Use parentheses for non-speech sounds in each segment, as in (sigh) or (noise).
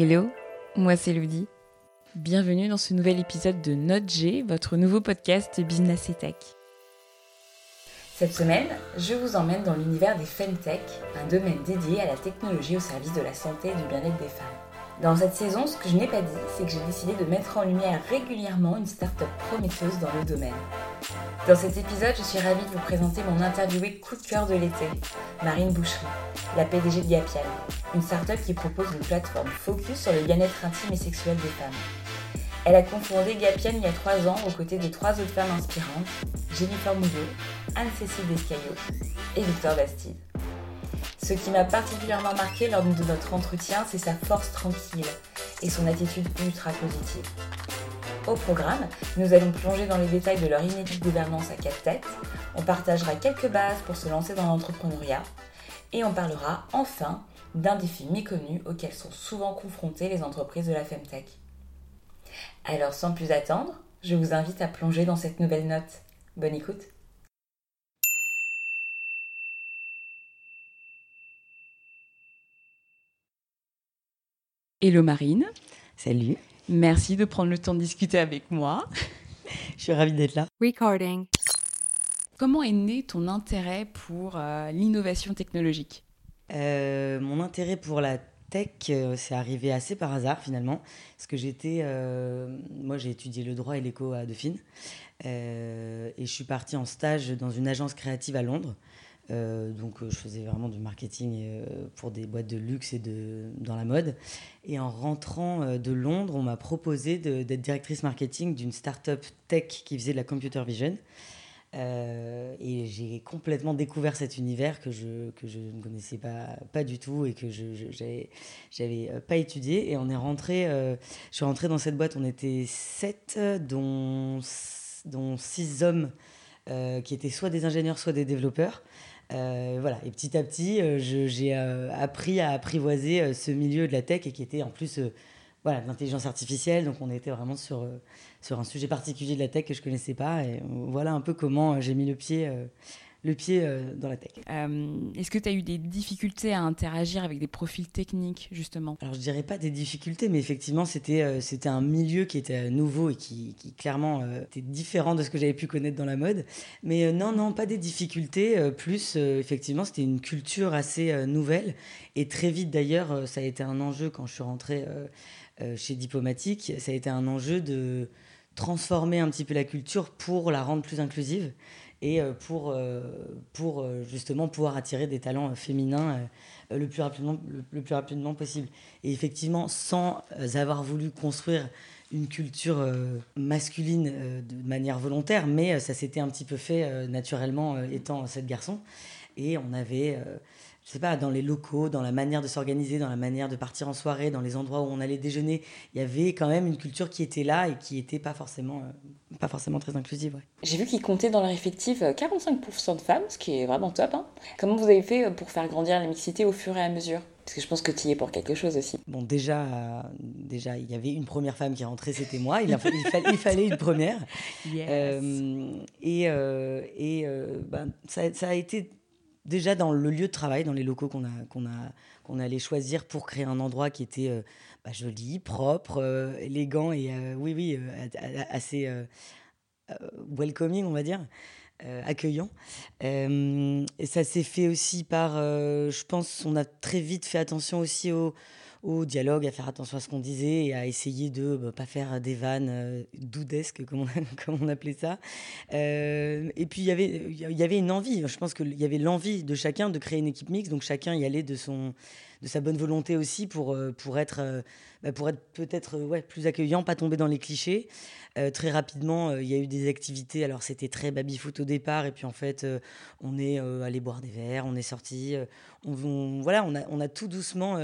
Hello, moi c'est Ludi. Bienvenue dans ce nouvel épisode de Note G, votre nouveau podcast Business et Tech. Cette semaine, je vous emmène dans l'univers des Femtech, un domaine dédié à la technologie au service de la santé et du bien-être des femmes. Dans cette saison, ce que je n'ai pas dit, c'est que j'ai décidé de mettre en lumière régulièrement une start-up prometteuse dans le domaine. Dans cet épisode, je suis ravie de vous présenter mon interviewé coup de cœur de l'été, Marine Boucherie, la PDG de Gapian, une start-up qui propose une plateforme focus sur le bien-être intime et sexuel des femmes. Elle a confondé Gapian il y a trois ans aux côtés de trois autres femmes inspirantes, Jennifer Mouillot, Anne-Cécile Descaillot et Victor Bastide. Ce qui m'a particulièrement marqué lors de notre entretien, c'est sa force tranquille et son attitude ultra positive. Au programme, nous allons plonger dans les détails de leur inédite gouvernance à quatre têtes, on partagera quelques bases pour se lancer dans l'entrepreneuriat et on parlera enfin d'un défi méconnu auquel sont souvent confrontées les entreprises de la Femtech. Alors sans plus attendre, je vous invite à plonger dans cette nouvelle note. Bonne écoute Hello Marine. Salut. Merci de prendre le temps de discuter avec moi. Je suis ravie d'être là. Recording. Comment est né ton intérêt pour euh, l'innovation technologique? Euh, Mon intérêt pour la tech, euh, c'est arrivé assez par hasard finalement. Parce que j'étais. moi, j'ai étudié le droit et l'éco à Dauphine. et je suis partie en stage dans une agence créative à Londres. Euh, donc euh, je faisais vraiment du marketing euh, pour des boîtes de luxe et de, dans la mode. Et en rentrant de Londres, on m'a proposé d'être directrice marketing d'une start-up tech qui faisait de la computer vision. et j'ai complètement découvert cet univers que je, que je ne connaissais pas, pas du tout et que je n'avais pas étudié. Et on est rentré, je suis rentrée dans cette boîte, on était sept, dont, dont six hommes qui étaient soit des ingénieurs, soit des développeurs. Euh, voilà, et petit à petit, euh, j'ai euh, appris à apprivoiser ce milieu de la tech et qui était en plus voilà, l'intelligence artificielle. Donc on était vraiment sur, sur un sujet particulier de la tech que je connaissais pas. Et voilà un peu comment j'ai mis le pied le pied euh, dans la tech. Euh, est-ce que tu as eu des difficultés à interagir avec des profils techniques, justement? Alors, je dirais pas des difficultés, mais effectivement, c'était euh, c'était un milieu qui était nouveau et qui, qui clairement était différent de ce que j'avais pu connaître dans la mode. Mais non, non, pas des difficultés. plus, effectivement, c'était une culture assez nouvelle. Et très vite, d'ailleurs, ça a été un enjeu quand je suis rentrée chez Diplomatique. Ça a été un enjeu de transformer un petit peu la culture pour la rendre plus inclusive et euh, pour, euh, pour euh, justement pouvoir attirer des talents féminins le, plus rapidement, le, plus rapidement possible. Et effectivement, sans avoir voulu construire une culture masculine de manière volontaire, mais ça s'était un petit peu fait naturellement étant cette garçon. Et on avait je sais pas, dans les locaux, dans la manière de s'organiser, dans la manière de partir en soirée, dans les endroits où on allait déjeuner, il y avait quand même une culture qui était là et qui n'était pas forcément, euh, pas forcément très inclusive. J'ai vu qu'ils comptaient dans leur effectif 45% de femmes, ce qui est vraiment top. Hein. Comment vous avez fait euh, pour faire grandir la mixité au fur et à mesure? Parce que je pense que tu y es pour quelque chose aussi. Bon, déjà, déjà, il y avait une première femme qui est rentrée, c'était moi. Il, il, fallait une première. Euh, et et ben, ça, ça, a été déjà dans le lieu de travail, dans les locaux qu'on a, qu'on a, qu'on allait choisir pour créer un endroit qui était euh, bah, joli, propre, euh, élégant et euh, oui, oui, assez welcoming, on va dire. accueillant. et ça s'est fait aussi par, je pense, on a très vite fait attention aussi aux, au dialogue, à faire attention à ce qu'on disait et à essayer de ne bah, pas faire des vannes euh, doudesques, comme on, (laughs) appelait ça. Euh, et puis, y il y avait une envie, je pense qu'il y avait l'envie de chacun de créer une équipe mixte, donc chacun y allait de, son, de sa bonne volonté aussi pour, euh, pour être, bah, pour être peut-être ouais, plus accueillant, pas tomber dans les clichés. très rapidement, il y a eu des activités. Alors, c'était très baby-foot au départ. Et puis, en fait, on est allé boire des verres, on est sorti. On, voilà, on a, on a tout doucement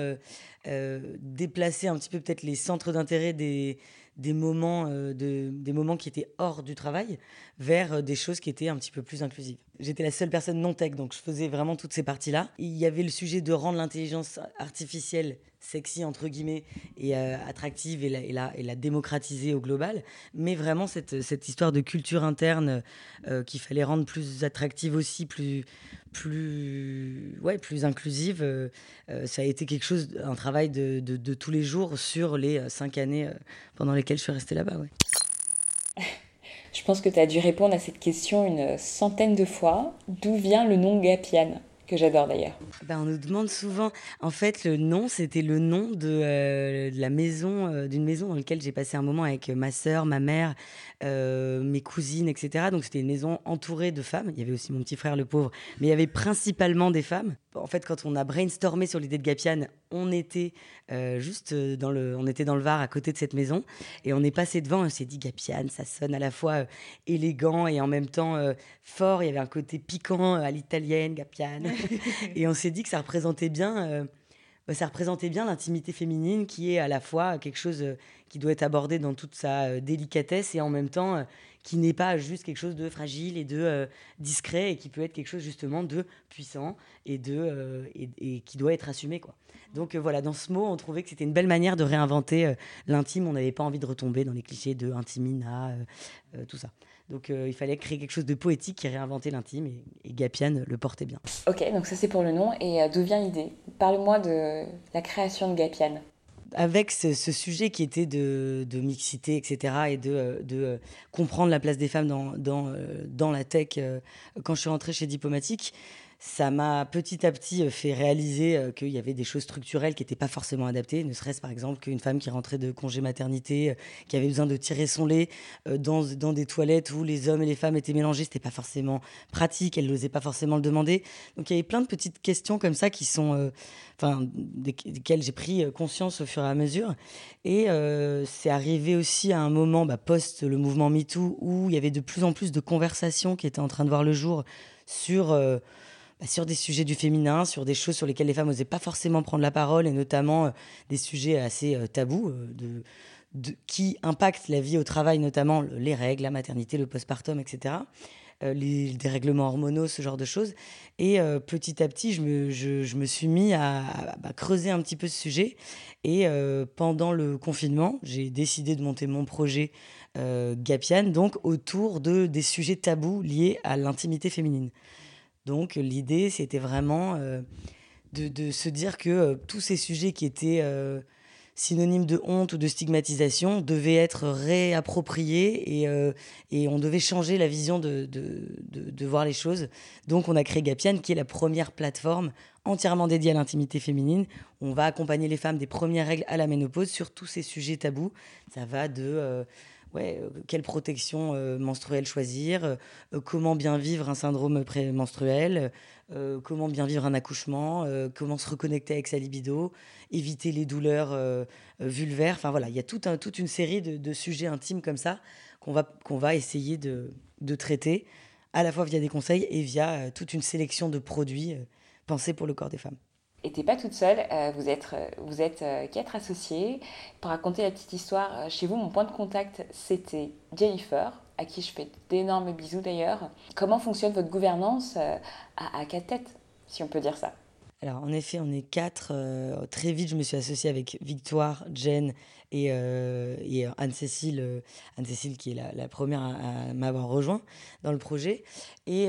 euh, déplacer un petit peu peut-être les centres d'intérêt des, des moments, euh, de, des moments qui étaient hors du travail vers euh, des choses qui étaient un petit peu plus inclusives. J'étais la seule personne non tech, donc je faisais vraiment toutes ces parties-là. Il y avait le sujet de rendre l'intelligence artificielle sexy, entre guillemets, et attractive et la, et, la, et la, démocratiser au global. Mais vraiment, cette, cette histoire de culture interne qu'il fallait rendre plus attractive aussi, plus, plus, ouais, plus inclusive. Euh, euh, ça a été quelque chose, un travail de, de, tous les jours sur les euh, cinq années pendant lesquelles je suis restée là-bas. Ouais. (laughs) Je pense que tu as dû répondre à cette question une centaine de fois. D'où vient le nom Gapian que j'adore d'ailleurs. Ben, on nous demande souvent, en fait, le nom, c'était le nom de, la maison, d'une maison dans laquelle j'ai passé un moment avec ma sœur, ma mère, euh, mes cousines, etc. Donc c'était une maison entourée de femmes. Il y avait aussi mon petit frère, le pauvre, mais il y avait principalement des femmes. En fait, quand on a brainstormé sur l'idée de Gapian, on était euh, juste dans le, on était dans le Var, à côté de cette maison, et on est passé devant. On s'est dit Gapian, ça sonne à la fois euh, élégant et en même temps fort. Il y avait un côté piquant à l'italienne, Gapian, (laughs) et on s'est dit que ça représentait bien bah, ça représentait bien l'intimité féminine qui est à la fois quelque chose euh, qui doit être abordé dans toute sa euh, délicatesse et en même temps euh, qui n'est pas juste quelque chose de fragile et de discret et qui peut être quelque chose justement de puissant et, de, et, qui doit être assumé. Quoi. Donc voilà, dans ce mot, on trouvait que c'était une belle manière de réinventer l'intime. On n'avait pas envie de retomber dans les clichés de intimina, tout ça. Donc euh, il fallait créer quelque chose de poétique qui réinventait l'intime et, Gapian le portait bien. Ok, donc ça c'est pour le nom. Et euh, d'où vient l'idée? Parle-moi de la création de Gapian. Avec ce, sujet qui était de, mixité, etc., et de, euh, de, comprendre la place des femmes dans, dans, dans la tech, quand je suis rentrée chez Diplomatique, ça m'a petit à petit euh, fait réaliser euh, qu'il y avait des choses structurelles qui n'étaient pas forcément adaptées, ne serait-ce par exemple qu'une femme qui rentrait de congé maternité, euh, qui avait besoin de tirer son lait dans, dans des toilettes où les hommes et les femmes étaient mélangés, c'était pas forcément pratique, elle n'osait pas forcément le demander. Donc il y avait plein de petites questions comme ça qui sont, enfin, desquelles j'ai pris conscience au fur et à mesure. Et c'est arrivé aussi à un moment, bah, post le mouvement MeToo, où il y avait de plus en plus de conversations qui étaient en train de voir le jour sur bah, sur des sujets du féminin, sur des choses sur lesquelles les femmes n'osaient pas forcément prendre la parole, et notamment euh, des sujets assez euh, tabous euh, de, qui impactent la vie au travail, notamment les règles, la maternité, le postpartum, etc. Les dérèglements hormonaux, ce genre de choses. Et petit à petit, je me, je, me suis mis à, bah, creuser un petit peu ce sujet. Et pendant le confinement, j'ai décidé de monter mon projet Gapian, donc autour de, des sujets tabous liés à l'intimité féminine. Donc l'idée, c'était vraiment euh, de, se dire que euh, tous ces sujets qui étaient euh, synonymes de honte ou de stigmatisation devaient être réappropriés et, et on devait changer la vision de, de, voir les choses. Donc on a créé Gapian, qui est la première plateforme entièrement dédiée à l'intimité féminine. On va accompagner les femmes des premières règles à la ménopause sur tous ces sujets tabous. Ça va de ouais, euh, quelle protection euh, menstruelle choisir, euh, comment bien vivre un syndrome prémenstruel, comment bien vivre un accouchement, comment se reconnecter avec sa libido, éviter les douleurs vulvaires. Enfin voilà, il y a toute une série de, sujets intimes comme ça qu'on va, qu'on va essayer de, de, traiter, à la fois via des conseils et via toute une sélection de produits pensés pour le corps des femmes. Et pas toute seule, euh, vous êtes, euh, vous êtes euh, quatre associés. Pour raconter la petite histoire, chez vous, mon point de contact, c'était Jennifer, à qui je fais d'énormes bisous d'ailleurs. Comment fonctionne votre gouvernance à, quatre têtes, si on peut dire ça? Alors, en effet, on est quatre. très vite, je me suis associée avec Victoire, Jen et, Anne-Cécile, Anne-Cécile qui est la, la première à, à m'avoir rejoint dans le projet. Et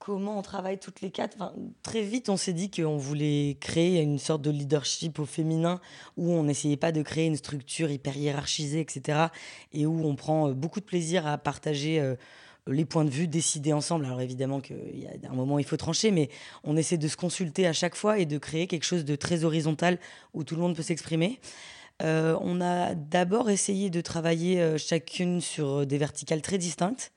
comment on travaille toutes les quatre. très vite, on s'est dit qu'on voulait créer une sorte de leadership au féminin où on n'essayait pas de créer une structure hyper hiérarchisée, etc. Et où on prend euh, beaucoup de plaisir à partager euh, les points de vue, décider ensemble. Alors évidemment qu'il y a un moment il faut trancher, mais on essaie de se consulter à chaque fois et de créer quelque chose de très horizontal où tout le monde peut s'exprimer. Euh, on a d'abord essayé de travailler chacune sur des verticales très distinctes.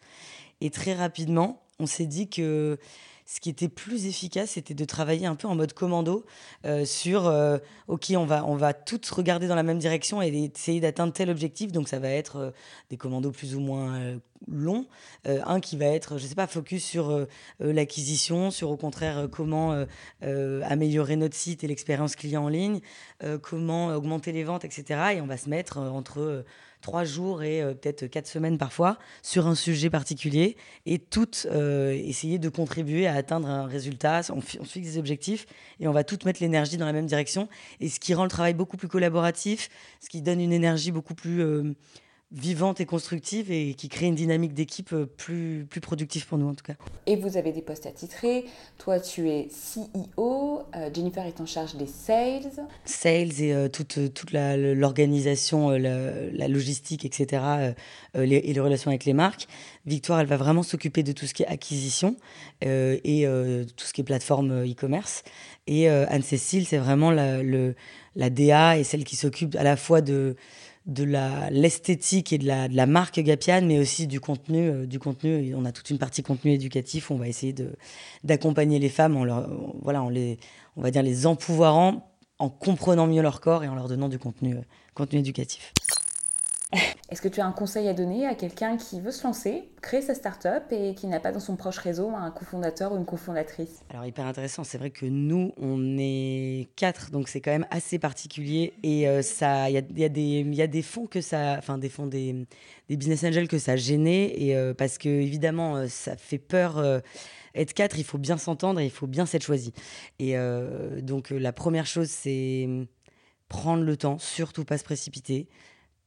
Et très rapidement, on s'est dit que ce qui était plus efficace, c'était de travailler un peu en mode commando euh, sur euh, OK, on va, on va toutes regarder dans la même direction et essayer d'atteindre tel objectif. Donc, ça va être euh, des commandos plus ou moins longs. un qui va être, je sais pas, focus sur l'acquisition, sur au contraire comment améliorer notre site et l'expérience client en ligne, comment augmenter les ventes, etc. Et on va se mettre entre trois jours et euh, peut-être quatre semaines parfois sur un sujet particulier et toutes euh, essayer de contribuer à atteindre un résultat. On, on, fixe des objectifs et on va toutes mettre l'énergie dans la même direction et ce qui rend le travail beaucoup plus collaboratif, ce qui donne une énergie beaucoup plus euh, vivante et constructive et qui crée une dynamique d'équipe euh, plus, plus productive pour nous en tout cas. Et vous avez des postes attitrés. Toi, tu es CEO. Euh, Jennifer est en charge des sales. Sales et euh, toute, toute l'organisation, la, la, logistique, etc. et les relations avec les marques. Victoire, elle va vraiment s'occuper de tout ce qui est acquisition et tout ce qui est plateforme e-commerce. Et Anne-Cécile, c'est vraiment la, le, la DA et celle qui s'occupe à la fois de de la l'esthétique et de la, de la marque Gapian, mais aussi du contenu. Euh, du contenu, on a toute une partie contenu éducatif. On va essayer de d'accompagner les femmes en leur, voilà, on les, on va dire les empouvoirant, en comprenant mieux leur corps et en leur donnant du contenu, euh, contenu éducatif. Est-ce que tu as un conseil à donner à quelqu'un qui veut se lancer, créer sa start-up et qui n'a pas dans son proche réseau un cofondateur ou une cofondatrice? Alors, hyper intéressant. C'est vrai que nous, on est quatre, donc c'est quand même assez particulier. Et euh, ça, il y a, des fonds que ça. Enfin, des fonds, des, business angels que ça gêné. Et, euh, parce que, évidemment, euh, ça fait peur être quatre, il faut bien s'entendre et il faut bien s'être choisi. Et donc, la première chose, c'est prendre le temps, surtout pas se précipiter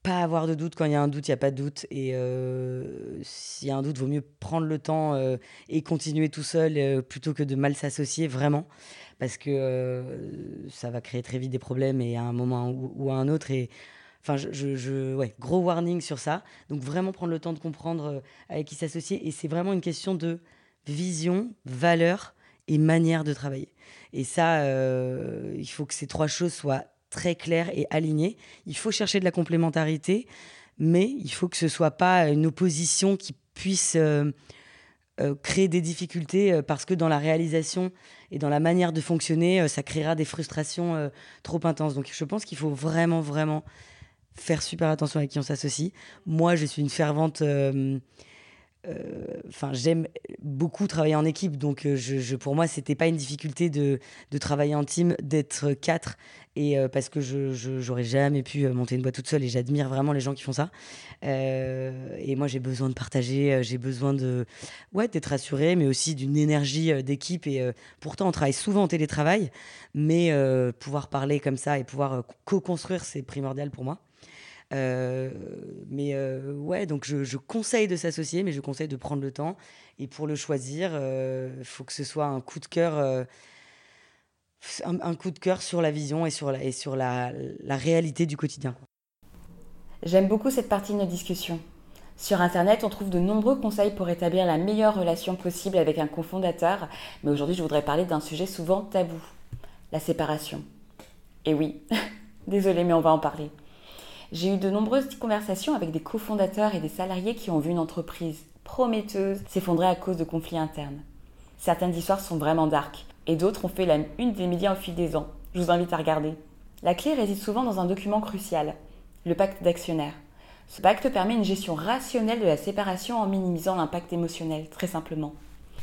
pas avoir de doute quand il y a un doute, il n'y a pas de doute. Et euh, s'il y a un doute, vaut mieux prendre le temps euh, et continuer tout seul euh, plutôt que de mal s'associer, vraiment. Parce que ça va créer très vite des problèmes et à un moment ou, à un autre. Et enfin, je, je, ouais, gros warning sur ça. Donc vraiment prendre le temps de comprendre avec qui s'associer. Et c'est vraiment une question de vision, valeur et manière de travailler. Et ça, il faut que ces trois choses soient très clair et aligné. Il faut chercher de la complémentarité, mais il faut que ce soit pas une opposition qui puisse euh, euh, créer des difficultés euh, parce que dans la réalisation et dans la manière de fonctionner, ça créera des frustrations trop intenses. Donc je pense qu'il faut vraiment, vraiment faire super attention à qui on s'associe. Moi, je suis une fervente enfin j'aime beaucoup travailler en équipe donc pour moi c'était pas une difficulté de, travailler en team d'être quatre et euh, parce que je j'aurais jamais pu euh, monter une boîte toute seule et j'admire vraiment les gens qui font ça. Euh, et moi j'ai besoin de partager j'ai besoin de ouais d'être rassuré mais aussi d'une énergie d'équipe. Et pourtant on travaille souvent en télétravail mais pouvoir parler comme ça et pouvoir co-construire c'est primordial pour moi. Mais ouais, donc je, je conseille de s'associer, mais je conseille de prendre le temps. Et pour le choisir, il faut que ce soit un coup de cœur un, coup de cœur sur la vision et sur la, réalité du quotidien. J'aime beaucoup cette partie de notre discussion. Sur Internet, on trouve de nombreux conseils pour établir la meilleure relation possible avec un cofondateur, mais aujourd'hui je voudrais parler d'un sujet souvent tabou, la séparation. Et oui, (laughs) désolé mais on va en parler. J'ai eu de nombreuses conversations avec des cofondateurs et des salariés qui ont vu une entreprise prometteuse s'effondrer à cause de conflits internes. Certaines histoires sont vraiment dark, et d'autres ont fait la une des médias au fil des ans. Je vous invite à regarder. La clé réside souvent dans un document crucial, le pacte d'actionnaires. Ce pacte permet une gestion rationnelle de la séparation en minimisant l'impact émotionnel, très simplement.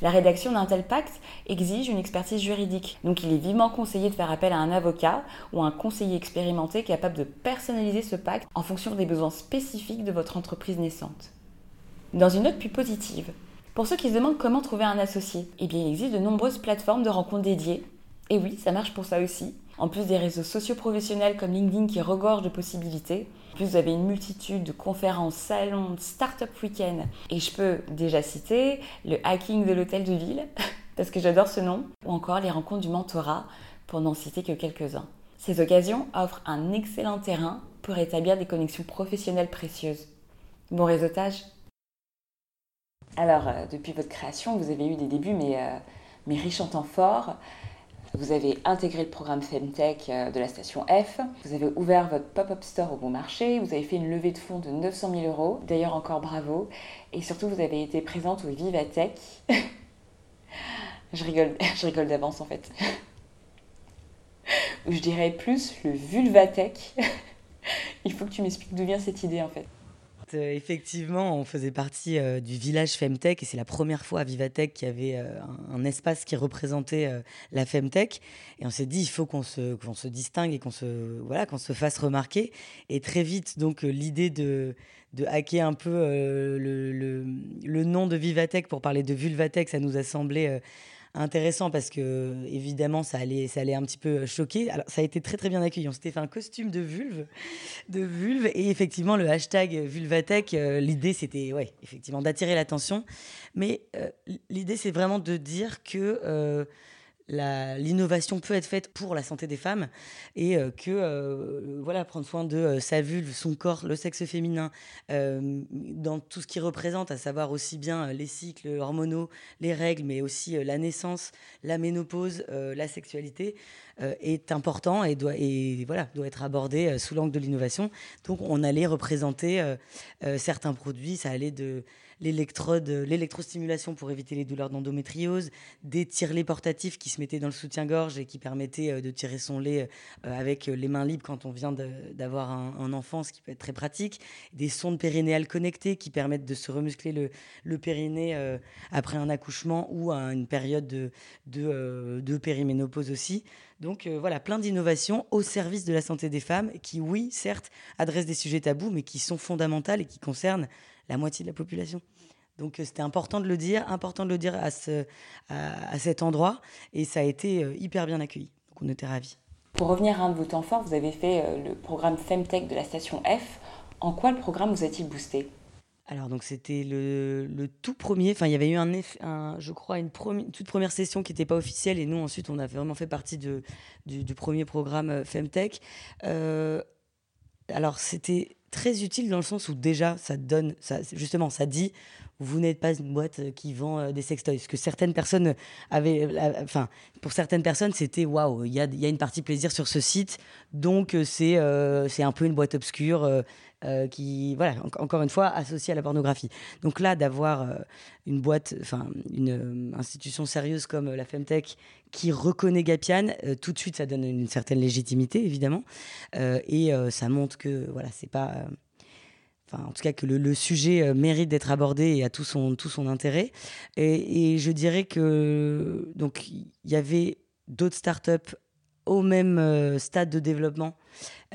La rédaction d'un tel pacte exige une expertise juridique, donc il est vivement conseillé de faire appel à un avocat ou un conseiller expérimenté capable de personnaliser ce pacte en fonction des besoins spécifiques de votre entreprise naissante. Dans une note plus positive, pour ceux qui se demandent comment trouver un associé, eh bien, il existe de nombreuses plateformes de rencontres dédiées. Et oui, ça marche pour ça aussi. En plus des réseaux sociaux professionnels comme LinkedIn qui regorgent de possibilités, en plus vous avez une multitude de conférences, salons, start-up week-end. Et je peux déjà citer le hacking de l'hôtel de ville, (laughs) parce que j'adore ce nom, ou encore les rencontres du mentorat, pour n'en citer que quelques-uns. Ces occasions offrent un excellent terrain pour établir des connexions professionnelles précieuses. Bon réseautage alors, euh, depuis votre création, vous avez eu des débuts, mais, euh, mais riches en temps fort. Vous avez intégré le programme Femtech euh, de la station F. Vous avez ouvert votre pop-up store au bon marché. Vous avez fait une levée de fonds de 900 000 euros. D'ailleurs, encore bravo. Et surtout, vous avez été présente au Vivatech. (laughs) je rigole, (laughs) je rigole d'avance en fait. Ou (laughs) je dirais plus le Vulvatech. Il faut que tu m'expliques d'où vient cette idée en fait. Euh, effectivement, on faisait partie euh, du village Femtech et c'est la première fois à Vivatech qu'il y avait euh, un, espace qui représentait la Femtech. Et on s'est dit, il faut qu'on se, se distingue et qu'on se, voilà, se fasse remarquer. Et très vite, donc, l'idée de, de hacker un peu le, le, le, nom de Vivatech pour parler de Vulvatech, ça nous a semblé intéressant parce que évidemment ça allait, ça allait un petit peu choquer. Alors ça a été très très bien accueilli. On s'était fait un costume de vulve, de vulve et effectivement le hashtag vulvatech. Euh, l'idée c'était ouais effectivement d'attirer l'attention, mais euh, l'idée c'est vraiment de dire que euh, l'innovation peut être faite pour la santé des femmes et euh, que euh, voilà prendre soin de euh, sa vulve, son corps, le sexe féminin, dans tout ce qui représente, à savoir aussi bien les cycles hormonaux, les règles, mais aussi la naissance, la ménopause, la sexualité, est important et doit et voilà doit être abordé sous l'angle de l'innovation. Donc on allait représenter certains produits, ça allait de l'électrode, l'électrostimulation pour éviter les douleurs d'endométriose, des tirelets portatifs qui se mettaient dans le soutien-gorge et qui permettaient euh, de tirer son lait euh, avec euh, les mains libres quand on vient d'avoir un, enfant, ce qui peut être très pratique, des sondes périnéales connectées qui permettent de se remuscler le, le périnée après un accouchement ou à une période de, de, de périménopause aussi. Donc voilà, plein d'innovations au service de la santé des femmes qui, oui, certes, adressent des sujets tabous, mais qui sont fondamentales et qui concernent la moitié de la population. Donc euh, c'était important de le dire, important de le dire à, ce, à, cet endroit, et ça a été euh, hyper bien accueilli. Donc on était ravis. Pour revenir à un de vos temps forts, vous avez fait euh, le programme Femtech de la station F. En quoi le programme vous a-t-il boosté? Alors donc c'était le, le, tout premier, enfin il y avait eu un, un je crois une, toute première session qui n'était pas officielle et nous ensuite on a vraiment fait partie de, du, premier programme Femtech. alors c'était très utile dans le sens où déjà ça donne, justement, ça dit vous n'êtes pas une boîte euh, qui vend euh, des sextoys. Que certaines personnes avaient, euh, enfin, pour certaines personnes, c'était waouh, il y a, une partie plaisir sur ce site, donc c'est c'est un peu une boîte obscure. qui, voilà, encore une fois, associée à la pornographie. Donc là, d'avoir une boîte, enfin, une institution sérieuse comme la Femtech qui reconnaît Gapian, tout de suite, ça donne une certaine légitimité, évidemment. et ça montre que, voilà, c'est pas en tout cas que le, sujet euh, mérite d'être abordé et a tout son, tout son intérêt. Et, je dirais que donc il y avait d'autres startups au même euh, stade de développement.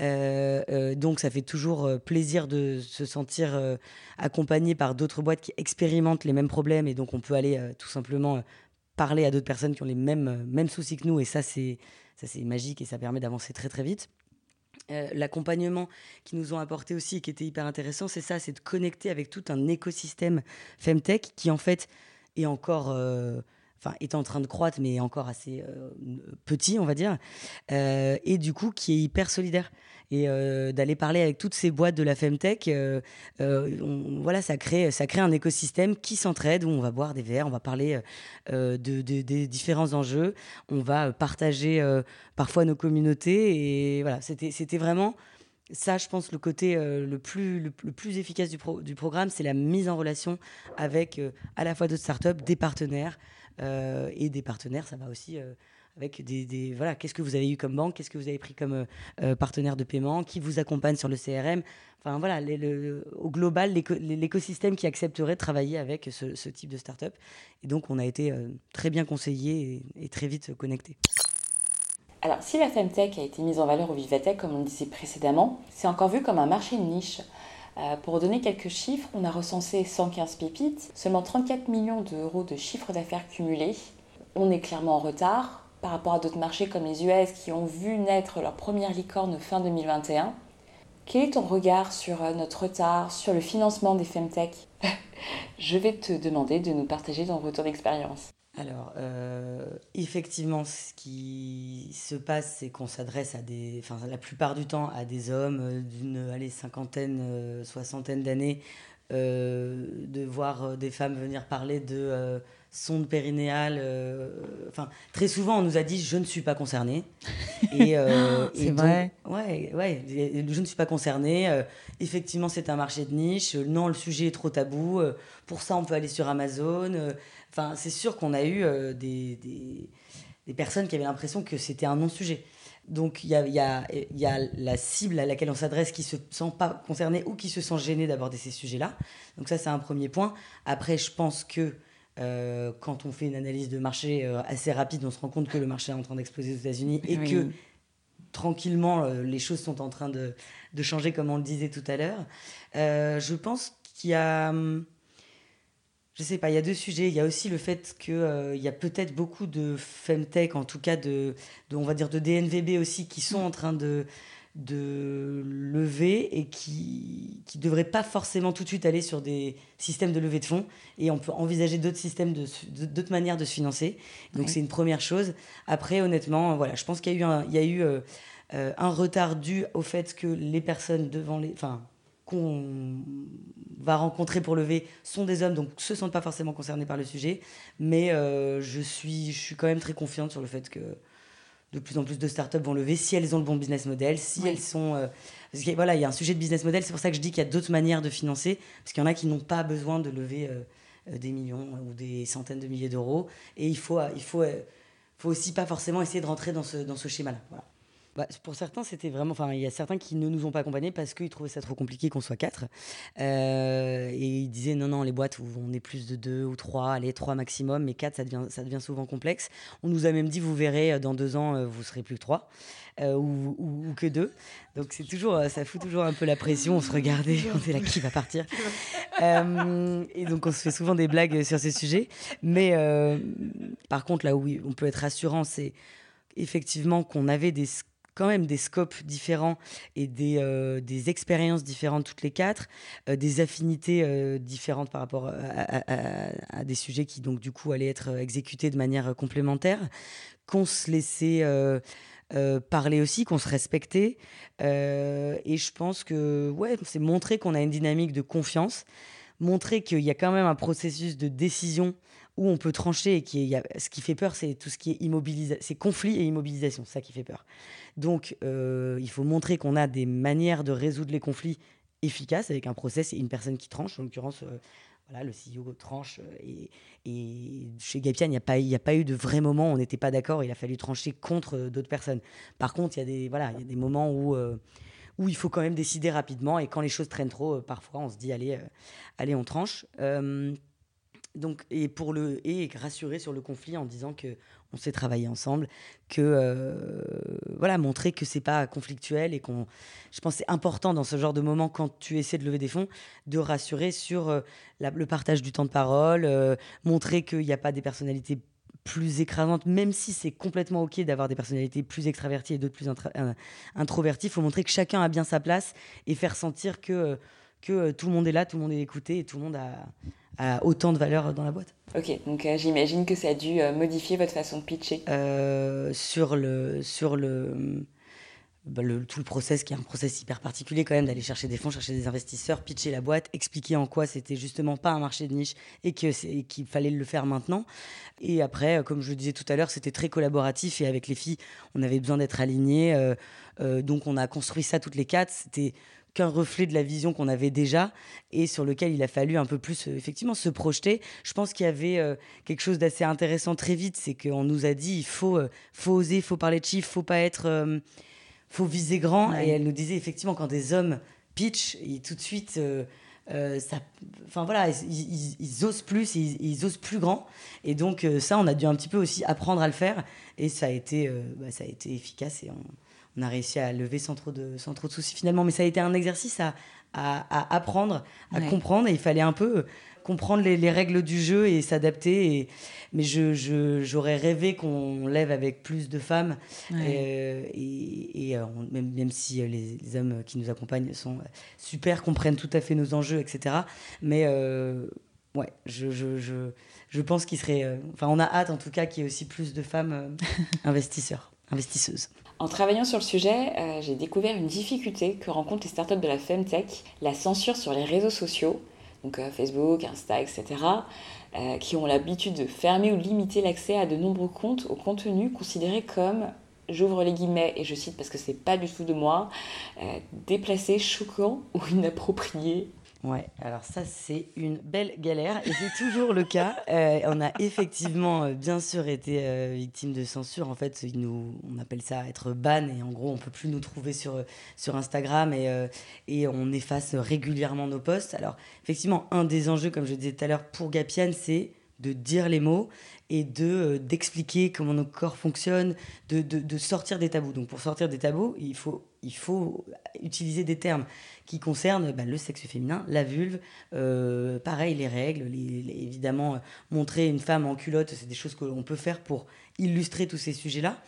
Euh, donc ça fait toujours plaisir de se sentir accompagné par d'autres boîtes qui expérimentent les mêmes problèmes et donc on peut aller tout simplement parler à d'autres personnes qui ont les mêmes, mêmes soucis que nous et ça c'est ça c'est magique et ça permet d'avancer très très vite. Euh, l'accompagnement qu'ils nous ont apporté aussi qui était hyper intéressant, c'est ça, c'est de connecter avec tout un écosystème Femtech qui en fait est encore, euh, enfin est en train de croître mais encore assez euh, petit, on va dire, et du coup qui est hyper solidaire et euh, d'aller parler avec toutes ces boîtes de la Femtech, euh, euh voilà, ça crée, ça crée un écosystème qui s'entraide où on va boire des verres, on va parler de, des différents enjeux, on va partager parfois nos communautés et voilà, c'était, vraiment ça, je pense, le côté le, plus, le, plus efficace du, du programme, c'est la mise en relation avec à la fois d'autres startups, des partenaires et des partenaires. Ça va aussi avec des, voilà, qu'est-ce que vous avez eu comme banque, qu'est-ce que vous avez pris comme euh, euh, partenaire de paiement, qui vous accompagne sur le CRM. Enfin voilà, au global, l'écosystème qui accepterait de travailler avec ce, type de start-up. Et donc on a été euh, très bien conseillé et, très vite connecté. Alors, si la Femtech a été mise en valeur au Vivatech, comme on le disait précédemment, c'est encore vu comme un marché de niche. pour donner quelques chiffres, on a recensé 115 pépites, seulement 34 millions d'euros de chiffre d'affaires cumulé. On est clairement en retard par rapport à d'autres marchés comme les US qui ont vu naître leur première licorne fin 2021. Quel est ton regard sur euh, notre retard, sur le financement des Femtech? (laughs) Je vais te demander de nous partager ton retour d'expérience. Alors, euh, effectivement, ce qui se passe, c'est qu'on s'adresse à des, enfin, la plupart du temps à des hommes euh, d'une, allez, cinquantaine, soixantaine d'années, de voir des femmes venir parler de sonde périnéale. Euh, enfin, très souvent, on nous a dit je ne suis pas concerné. Et, euh, (laughs) c'est vrai. Ouais, ouais, je ne suis pas concerné. Euh, effectivement, c'est un marché de niche. Non, le sujet est trop tabou. pour ça, on peut aller sur Amazon. Enfin, c'est sûr qu'on a eu des, des, des, personnes qui avaient l'impression que c'était un non-sujet. Donc il y a, y, a, y a, la cible à laquelle on s'adresse qui se sent pas concernée ou qui se sent gênée d'aborder ces sujets-là. Donc ça c'est un premier point. Après je pense que euh, quand on fait une analyse de marché euh, assez rapide, on se rend compte que le marché est en train d'exploser aux États-Unis et que tranquillement, euh, les choses sont en train de, de, changer, comme on le disait tout à l'heure. je pense qu'il y a. Hum, je sais pas, il y a deux sujets. Il y a aussi le fait qu'il euh, y a peut-être beaucoup de femtech, en tout cas de, on va dire de DNVB aussi, qui sont en train de, de lever et qui ne devraient pas forcément tout de suite aller sur des systèmes de levée de fonds. Et on peut envisager d'autres systèmes, d'autres manières de se financer. Donc c'est une première chose. Après, honnêtement, voilà, je pense qu'il y a eu un, il y a eu, euh, euh, un retard dû au fait que les personnes devant les... Enfin, qu'on va rencontrer pour lever sont des hommes, donc se sentent pas forcément concernés par le sujet. Mais euh, je, suis, je suis quand même très confiante sur le fait que de plus en plus de startups vont lever si elles ont le bon business model, si elles sont... Euh, parce que, voilà, il y a un sujet de business model, c'est pour ça que je dis qu'il y a d'autres manières de financer, parce qu'il y en a qui n'ont pas besoin de lever euh, des millions ou des centaines de milliers d'euros. Et il faut, il faut, faut aussi pas forcément essayer de rentrer dans ce, dans ce schéma-là. Voilà. Bah, pour certains, c'était vraiment. Enfin, il y a certains qui ne nous ont pas accompagnés parce qu'ils trouvaient ça trop compliqué qu'on soit quatre. Euh, et ils disaient non, non, les boîtes où on est plus de deux ou trois, allez, trois maximum, mais quatre, ça devient, ça devient souvent complexe. On nous a même dit, vous verrez, euh, dans deux ans, euh, vous serez plus que trois. ou, que deux. Donc c'est toujours, ça fout toujours un peu la pression. On se regardait, on est là qui va partir? et donc on se fait souvent des blagues sur ces sujets. Mais par contre, là où on peut être rassurant, c'est effectivement qu'on avait des quand même des scopes différents et des, euh, des expériences différentes toutes les quatre, euh, des affinités euh, différentes par rapport à, des sujets qui donc du coup allaient être exécutés de manière complémentaire, qu'on se laissait parler aussi, qu'on se respectait. et je pense que ouais, c'est montrer qu'on a une dynamique de confiance, montrer qu'il y a quand même un processus de décision où on peut trancher et qui ce qui fait peur, c'est tout ce qui est immobilisation, c'est conflit et immobilisation, ça qui fait peur. Donc, euh, il faut montrer qu'on a des manières de résoudre les conflits efficaces avec un process et une personne qui tranche. En l'occurrence, euh, voilà, le CEO tranche. Euh, et, chez Gapian, il n'y a, pas, a pas eu de vrai moment où on n'était pas d'accord. Il a fallu trancher contre d'autres personnes. Par contre, il y a des, voilà, y a des moments où, où il faut quand même décider rapidement. Et quand les choses traînent trop, parfois, on se dit allez, allez on tranche. Donc, et pour le et rassurer sur le conflit en disant que on sait travailler ensemble, que euh, voilà, montrer que c'est pas conflictuel et qu'on, je pense, c'est important dans ce genre de moment quand tu essaies de lever des fonds, de rassurer sur euh, le partage du temps de parole, euh, montrer qu'il n'y a pas des personnalités plus écrasantes, même si c'est complètement ok d'avoir des personnalités plus extraverties et d'autres plus introverties, il faut montrer que chacun a bien sa place et faire sentir que que tout le monde est là, tout le monde est écouté et tout le monde a, a autant de valeur dans la boîte. Ok, donc euh, j'imagine que ça a dû euh, modifier votre façon de pitcher. Euh, sur le, sur bah, le, tout le process, qui est un process hyper particulier quand même, d'aller chercher des fonds, chercher des investisseurs, pitcher la boîte, expliquer en quoi c'était justement pas un marché de niche et qu'il fallait le faire maintenant. Et après, comme je le disais tout à l'heure, c'était très collaboratif et avec les filles, on avait besoin d'être alignés. donc on a construit ça toutes les quatre. C'était qu'un reflet de la vision qu'on avait déjà et sur lequel il a fallu un peu plus euh, effectivement se projeter. Je pense qu'il y avait euh, quelque chose d'assez intéressant très vite, c'est qu'on nous a dit il faut, euh, faut oser, il faut parler de chiffres, faut pas être, faut viser grand. Et elle nous disait effectivement quand des hommes pitch, tout de suite ça, enfin voilà, ils, osent plus, ils, osent plus grand. Et donc ça, on a dû un petit peu aussi apprendre à le faire. Et ça a été, bah, ça a été efficace et on, on a réussi à lever sans trop de, sans trop de soucis finalement. Mais ça a été un exercice à, à, apprendre, à comprendre. Et il fallait un peu comprendre les, règles du jeu et s'adapter. Et, mais j'aurais je, rêvé qu'on lève avec plus de femmes. Et, euh, même, même, si euh, les, hommes qui nous accompagnent sont super, comprennent tout à fait nos enjeux, etc. Mais euh, ouais, je, je, je, je pense qu'il serait. Enfin, on a hâte en tout cas qu'il y ait aussi plus de femmes (laughs) investisseurs, En travaillant sur le sujet, euh, j'ai découvert une difficulté que rencontrent les startups de la Femtech, la censure sur les réseaux sociaux, donc euh, Facebook, Insta, etc., euh, qui ont l'habitude de fermer ou limiter l'accès à de nombreux comptes au contenu considéré comme j'ouvre les guillemets et je cite parce que c'est pas du tout de moi, déplacé, choquant ou inapproprié, Ouais, alors ça c'est une belle galère et c'est toujours le cas. (laughs) Euh, on a effectivement euh, bien sûr été euh, victime de censure. En fait, nous, on appelle ça être ban et en gros on peut plus nous trouver sur, sur Instagram et, et on efface régulièrement nos posts. Alors effectivement, un des enjeux, comme je disais tout à l'heure, pour Gapian, c'est de dire les mots et de euh, d'expliquer comment nos corps fonctionnent, de, de, sortir des tabous. Donc pour sortir des tabous, il faut, il faut utiliser des termes qui concernent bah, le sexe féminin, la vulve, euh, pareil les règles, évidemment euh, montrer une femme en culotte, c'est des choses qu'on peut faire pour illustrer tous ces sujets-là.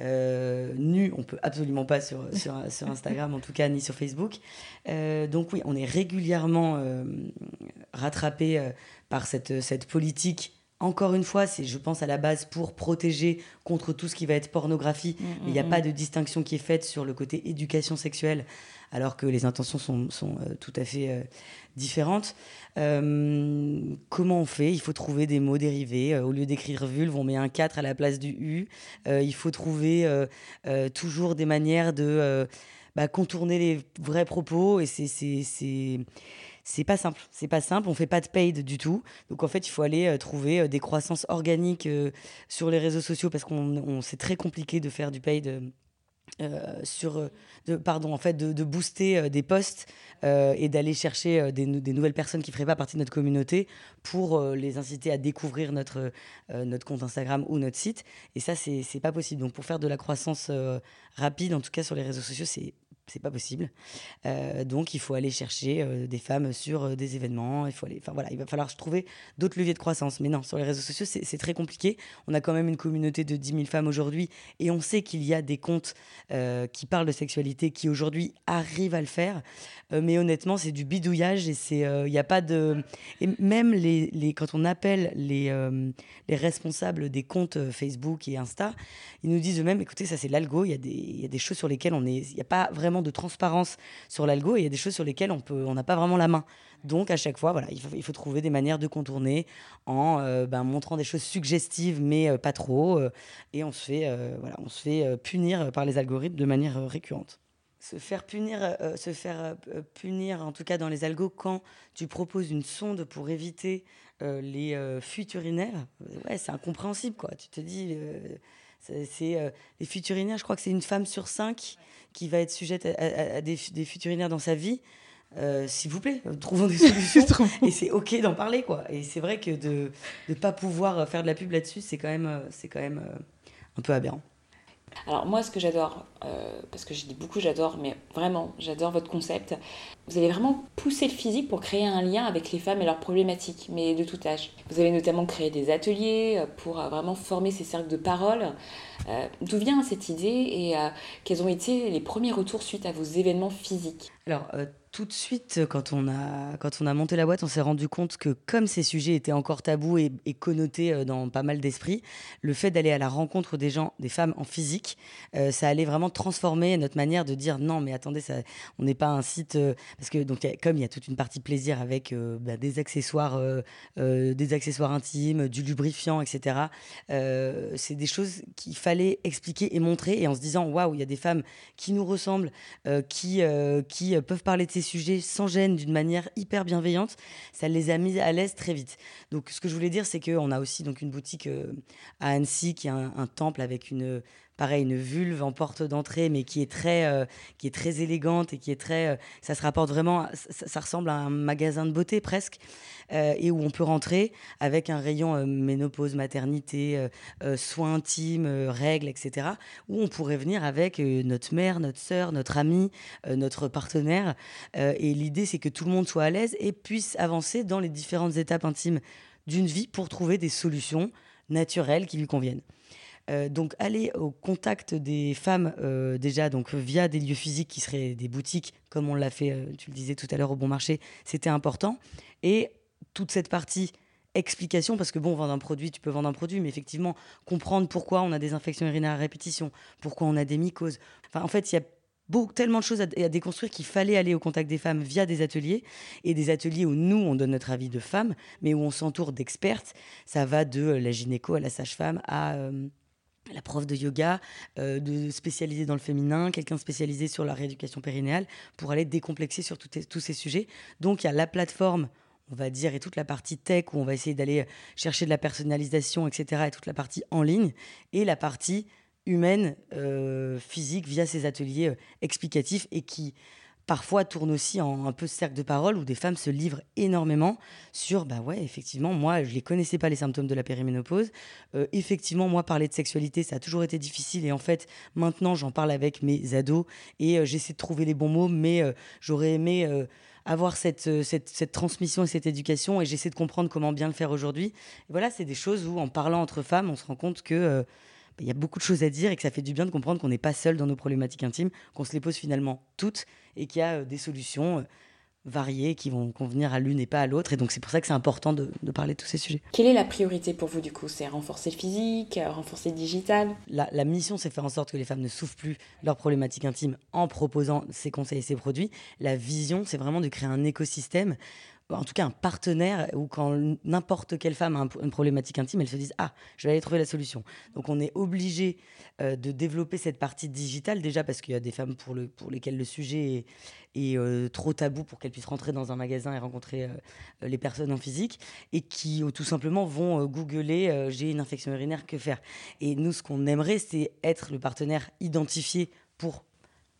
Nu, on peut absolument pas sur, sur, sur, Instagram, en tout cas, ni sur Facebook. donc oui, on est régulièrement rattrapé par cette, cette politique encore une fois, c'est, je pense, à la base pour protéger contre tout ce qui va être pornographie. Mm, il n'y a mm, pas mm. de distinction qui est faite sur le côté éducation sexuelle, alors que les intentions sont, sont euh, tout à fait euh, différentes. Euh, comment on fait? Il faut trouver des mots dérivés. au lieu d'écrire vulve, on met un 4 à la place du U. il faut trouver toujours des manières de bah, contourner les vrais propos. Et c'est c'est pas simple. C'est pas simple. On fait pas de paid du tout. Donc en fait, il faut aller euh, trouver euh, des croissances organiques euh, sur les réseaux sociaux parce qu'on c'est très compliqué de faire du paid. sur de, pardon en fait de, booster des posts et d'aller chercher des, des, nouvelles personnes qui feraient pas partie de notre communauté pour les inciter à découvrir notre notre compte Instagram ou notre site et ça c'est pas possible donc pour faire de la croissance rapide en tout cas sur les réseaux sociaux c'est c'est pas possible. Euh, donc il faut aller chercher euh, des femmes sur euh, des événements. Il faut aller, enfin voilà, il va falloir trouver d'autres leviers de croissance. Mais non, sur les réseaux sociaux, c'est très compliqué. On a quand même une communauté de 10 000 femmes aujourd'hui, et on sait qu'il y a des comptes qui parlent de sexualité qui aujourd'hui arrivent à le faire. mais honnêtement, c'est du bidouillage et c'est, il n'y a pas de, et même les, les quand on appelle les les responsables des comptes Facebook et Insta, ils nous disent eux-mêmes, écoutez, ça c'est l'algo. Il y a des, il y a des choses sur lesquelles on est, il n'y a pas vraiment de transparence sur l'algo et il y a des choses sur lesquelles on peut, on n'a pas vraiment la main. Donc à chaque fois, voilà, il faut, trouver des manières de contourner en euh, ben, montrant des choses suggestives mais euh, pas trop, euh, et on se fait, voilà, on se fait punir par les algorithmes de manière récurrente se faire punir, se faire punir, en tout cas dans les algos, quand tu proposes une sonde pour éviter les fuites urinaires, ouais, c'est incompréhensible, quoi. Tu te dis, c'est les fuites urinaires, je crois que c'est une femme sur cinq qui va être sujette à, des, des futurinaires dans sa vie, euh, s'il vous plaît, trouvons des (laughs) solutions. et c'est ok d'en parler, quoi. Et c'est vrai que de ne pas pouvoir faire de la pub là-dessus, c'est quand même, euh, c'est quand même euh, un peu aberrant. Alors moi, ce que j'adore, parce que je dis beaucoup j'adore, mais vraiment, j'adore votre concept. Vous avez vraiment poussé le physique pour créer un lien avec les femmes et leurs problématiques, mais de tout âge. Vous avez notamment créé des ateliers pour vraiment former ces cercles de parole. Euh, d'où vient cette idée et euh, quels ont été les premiers retours suite à vos événements physiques? Euh, tout de suite, quand on, a, quand on a monté la boîte, on s'est rendu compte que comme ces sujets étaient encore tabous et, connotés dans pas mal d'esprits, le fait d'aller à la rencontre des gens, des femmes en physique, ça allait vraiment transformer notre manière de dire non, mais attendez, on n'est pas un site... parce que donc, comme il y a toute une partie plaisir avec bah, des accessoires, des accessoires intimes, du lubrifiant, etc., c'est des choses qu'il fallait expliquer et montrer et en se disant waouh, il y a des femmes qui nous ressemblent, euh, qui, euh, qui euh, peuvent parler de ces sujets sans gêne, d'une manière hyper bienveillante, ça les a mis à l'aise très vite. Donc ce que je voulais dire, c'est qu'on a aussi donc une boutique à Annecy qui est un temple avec une pareil, une vulve en porte d'entrée, mais qui est très, euh, qui est très élégante et qui est très, euh, ça se rapporte vraiment, ça, ressemble à un magasin de beauté presque, euh, et où on peut rentrer avec un rayon ménopause, maternité, soins intimes, règles, etc. Où on pourrait venir avec notre mère, notre sœur, notre amie, notre partenaire. et l'idée, c'est que tout le monde soit à l'aise et puisse avancer dans les différentes étapes intimes d'une vie pour trouver des solutions naturelles qui lui conviennent. Euh, donc aller au contact des femmes euh, déjà donc via des lieux physiques qui seraient des boutiques comme on l'a fait, euh, tu le disais tout à l'heure au bon marché, c'était important. Et toute cette partie explication, parce que bon, vendre un produit, tu peux vendre un produit, mais effectivement, comprendre pourquoi on a des infections urinaires à répétition, pourquoi on a des mycoses. Enfin, en fait, il y a tellement de choses à, à déconstruire qu'il fallait aller au contact des femmes via des ateliers et des ateliers où nous on donne notre avis de femmes mais où on s'entoure d'expertes ça va de la gynéco à la sage-femme à la prof de yoga, euh, de spécialiser dans le féminin, quelqu'un spécialisé sur la rééducation périnéale, pour aller décomplexer sur tous ces sujets. Donc il y a la plateforme, on va dire, et toute la partie tech, où on va essayer d'aller chercher de la personnalisation, etc., et toute la partie en ligne, et la partie humaine, euh, physique, via ces ateliers euh, explicatifs, et qui parfois tourne aussi en un peu cercle de parole où des femmes se livrent énormément sur bah ouais effectivement moi je les connaissais pas les symptômes de la périménopause. Euh, effectivement moi parler de sexualité ça a toujours été difficile et en fait maintenant j'en parle avec mes ados et euh, j'essaie de trouver les bons mots mais euh, j'aurais aimé avoir cette, cette, cette, transmission et cette éducation et j'essaie de comprendre comment bien le faire aujourd'hui. Voilà c'est des choses où en parlant entre femmes on se rend compte que il y a beaucoup de choses à dire et que ça fait du bien de comprendre qu'on n'est pas seul dans nos problématiques intimes, qu'on se les pose finalement toutes et qu'il y a euh, des solutions euh, variées qui vont convenir à l'une et pas à l'autre. Et donc c'est pour ça que c'est important de, parler de tous ces sujets. Quelle est la priorité pour vous du coup? C'est renforcer le physique, euh, renforcer le digital? La, la, mission, c'est faire en sorte que les femmes ne souffrent plus leurs problématiques intimes en proposant ces conseils et ces produits. La vision, c'est vraiment de créer un écosystème en tout cas un partenaire où quand n'importe quelle femme a une problématique intime, elle se dise ah je vais aller trouver la solution. Donc on est obligé euh, de développer cette partie digitale déjà parce qu'il y a des femmes pour lesquelles le sujet est, euh, trop tabou pour qu'elles puissent rentrer dans un magasin et rencontrer euh, les personnes en physique et qui tout simplement vont googler j'ai une infection urinaire que faire? Et nous ce qu'on aimerait c'est être le partenaire identifié pour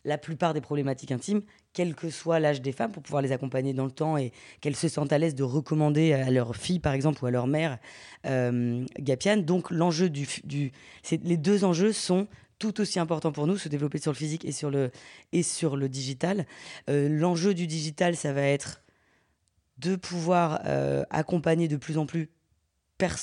la plupart des problématiques intimes, quel que soit l'âge des femmes, pour pouvoir les accompagner dans le temps et qu'elles se sentent à l'aise de recommander à leur fille, par exemple, ou à leur mère euh, Gapian. Donc, l'enjeu du, les deux enjeux sont tout aussi importants pour nous, se développer sur le physique et sur le, et sur le digital. Euh, l'enjeu du digital, ça va être de pouvoir euh, accompagner de plus en plus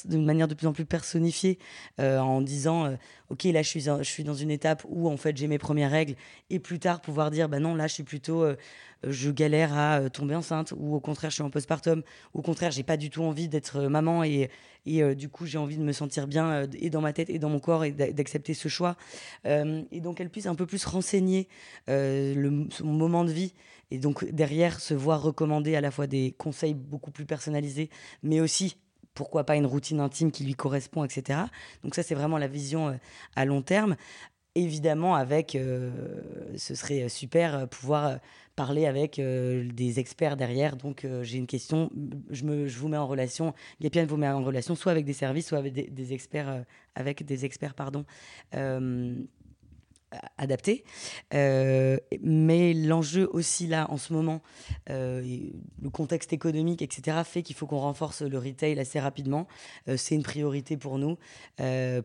d'une manière de plus en plus personnifiée euh, en disant euh, ok là je suis je suis dans une étape où en fait j'ai mes premières règles et plus tard pouvoir dire bah non là je suis plutôt euh, je galère à tomber enceinte ou au contraire je suis en postpartum ou au contraire j'ai pas du tout envie d'être maman et, et du coup j'ai envie de me sentir bien et dans ma tête et dans mon corps et d'accepter ce choix. Et donc elle puisse un peu plus renseigner le, son moment de vie et donc derrière se voir recommander à la fois des conseils beaucoup plus personnalisés mais aussi pourquoi pas une routine intime qui lui correspond, etc. Donc ça, c'est vraiment la vision euh, à long terme. Évidemment, avec, euh, ce serait super euh, pouvoir parler avec des experts derrière. Donc j'ai une question, je, me, je vous mets en relation, Gapian vous met en relation soit avec des services, soit avec des, des experts, avec des experts, pardon adapté. Euh, mais l'enjeu aussi là, en ce moment, euh, le contexte économique, etc., fait qu'il faut qu'on renforce le retail assez rapidement. Euh, c'est une priorité pour nous,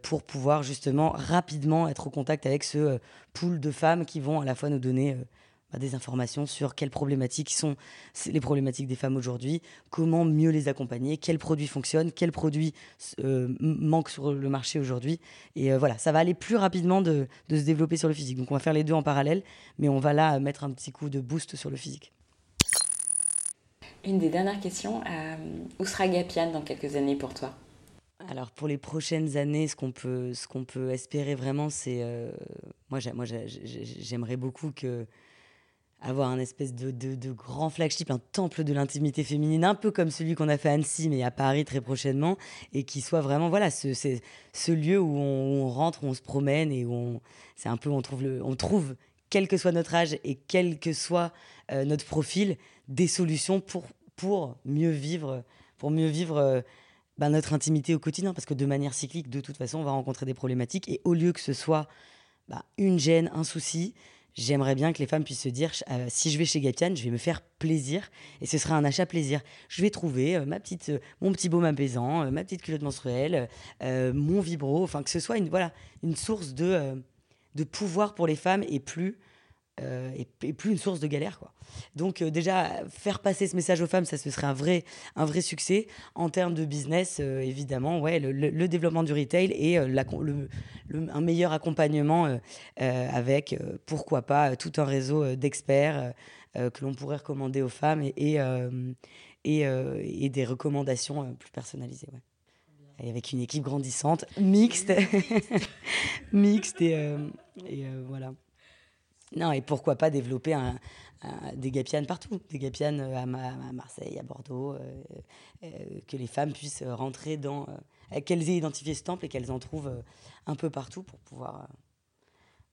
pour pouvoir justement rapidement être au contact avec ce pool de femmes qui vont à la fois nous donner bah, des informations sur quelles problématiques sont les problématiques des femmes aujourd'hui, comment mieux les accompagner, quels produits fonctionnent, quels produits euh, manquent sur le marché aujourd'hui. Et euh, voilà, ça va aller plus rapidement de, se développer sur le physique. Donc on va faire les deux en parallèle, mais on va là mettre un petit coup de boost sur le physique. Une des dernières questions, euh, où sera Gapian dans quelques années pour toi? Alors pour les prochaines années, ce qu'on peut, ce qu'on peut espérer vraiment, c'est moi j'aimerais beaucoup que avoir un espèce de, de, grand flagship, un temple de l'intimité féminine, un peu comme celui qu'on a fait à Annecy, mais à Paris très prochainement, et qui soit vraiment voilà ce, ce lieu où on, rentre, où on se promène et où c'est un peu on trouve le, on trouve quel que soit notre âge et quel que soit euh, notre profil, des solutions pour pour mieux vivre, pour mieux vivre. Euh, bah, notre intimité au quotidien, parce que de manière cyclique, de toute façon, on va rencontrer des problématiques, et au lieu que ce soit bah, une gêne, un souci, j'aimerais bien que les femmes puissent se dire euh, si je vais chez Gapian, je vais me faire plaisir et ce sera un achat plaisir. Je vais trouver euh, ma petite, euh, mon petit baume apaisant, ma petite culotte menstruelle, mon vibro, enfin que ce soit une, voilà, une source de, de pouvoir pour les femmes et plus euh, et, plus une source de galère. Quoi. Donc euh, déjà, faire passer ce message aux femmes, ça ce serait un vrai, un vrai succès. En termes de business, euh, évidemment, ouais, le, développement du retail et le, un meilleur accompagnement avec, pourquoi pas, tout un réseau d'experts que l'on pourrait recommander aux femmes et, et, et, des recommandations plus personnalisées. Et avec une équipe grandissante, mixte, mixte (laughs) et, et voilà. Non, et pourquoi pas développer des gapianes partout, des gapianes euh, à, Marseille, à Bordeaux, euh, euh, que les femmes puissent rentrer dans, qu'elles aient identifié ce temple et qu'elles en trouvent un peu partout pour pouvoir,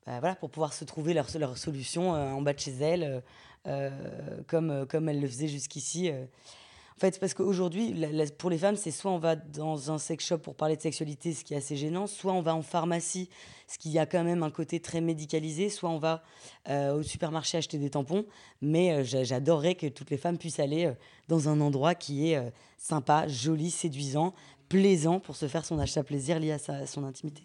bah, voilà, pour pouvoir se trouver leur, leur solution en bas de chez elles, comme, comme elles le faisaient jusqu'ici En fait, parce qu'aujourd'hui, pour les femmes, c'est soit on va dans un sex shop pour parler de sexualité, ce qui est assez gênant, soit on va en pharmacie, ce qui a quand même un côté très médicalisé, soit on va euh, au supermarché acheter des tampons. Mais euh, j'adorerais que toutes les femmes puissent aller euh, dans un endroit qui est sympa, joli, séduisant, plaisant pour se faire son achat plaisir lié à, son intimité.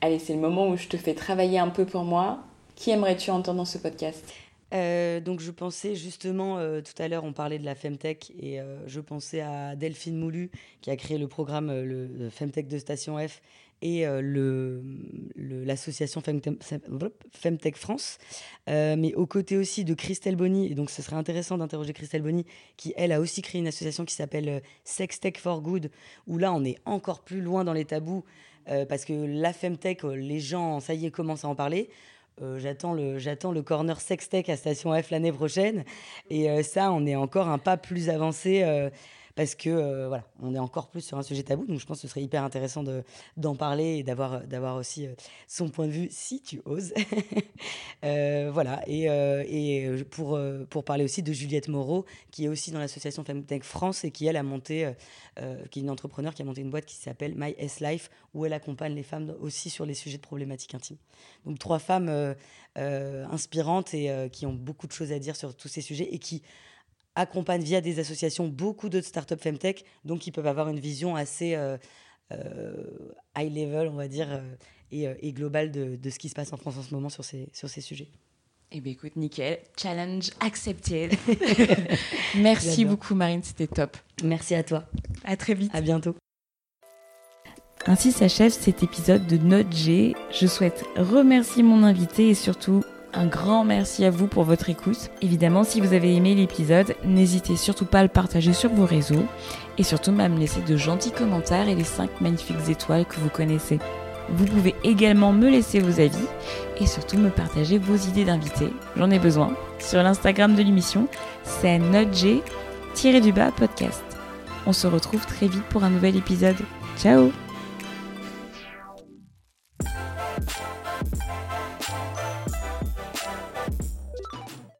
Allez, c'est le moment où je te fais travailler un peu pour moi. Qui aimerais-tu entendre dans ce podcast? Euh, donc je pensais justement, euh, tout à l'heure on parlait de la Femtech et euh, je pensais à Delphine Moulu qui a créé le programme Femtech de Station F et l'association Femtech, France, mais aux côtés aussi de Christelle Bonny, et donc ce serait intéressant d'interroger Christelle Bonny, qui elle a aussi créé une association qui s'appelle Sex Tech for Good, où là on est encore plus loin dans les tabous, parce que la Femtech, les gens, ça y est, commencent à en parler. Euh, j'attends le corner sextech à Station F l'année prochaine. Et euh, ça on est encore un pas plus avancé euh, parce que euh, voilà, on est encore plus sur un sujet tabou. Donc je pense que ce serait hyper intéressant d'en parler et d'avoir d'avoir aussi euh, son point de vue si tu oses. (laughs) Euh, voilà. Et, et pour pour parler aussi de Juliette Moreau, qui est aussi dans l'association Femtech France et qui elle a monté, qui est une entrepreneur qui a monté une boîte qui s'appelle My S Life où elle accompagne les femmes aussi sur les sujets de problématiques intimes. Donc trois femmes inspirantes et qui ont beaucoup de choses à dire sur tous ces sujets et qui accompagne via des associations beaucoup d'autres startups femtech, donc ils peuvent avoir une vision assez euh, euh, high level, on va dire, euh, et, et, globale de, de, ce qui se passe en France en ce moment sur ces, sur ces sujets. Eh bien, écoute, nickel. Challenge accepted. (laughs) Merci beaucoup, Marine. C'était top. Merci à toi. À très vite. À bientôt. Ainsi s'achève cet épisode de Note G. Je souhaite remercier mon invité et surtout un grand merci à vous pour votre écoute. Évidemment, si vous avez aimé l'épisode, n'hésitez surtout pas à le partager sur vos réseaux et surtout à me laisser de gentils commentaires et les 5 magnifiques étoiles que vous connaissez. Vous pouvez également me laisser vos avis et surtout me partager vos idées d'invités. J'en ai besoin. Sur l'Instagram de l'émission, c'est notg-du-bas podcast. On se retrouve très vite pour un nouvel épisode. Ciao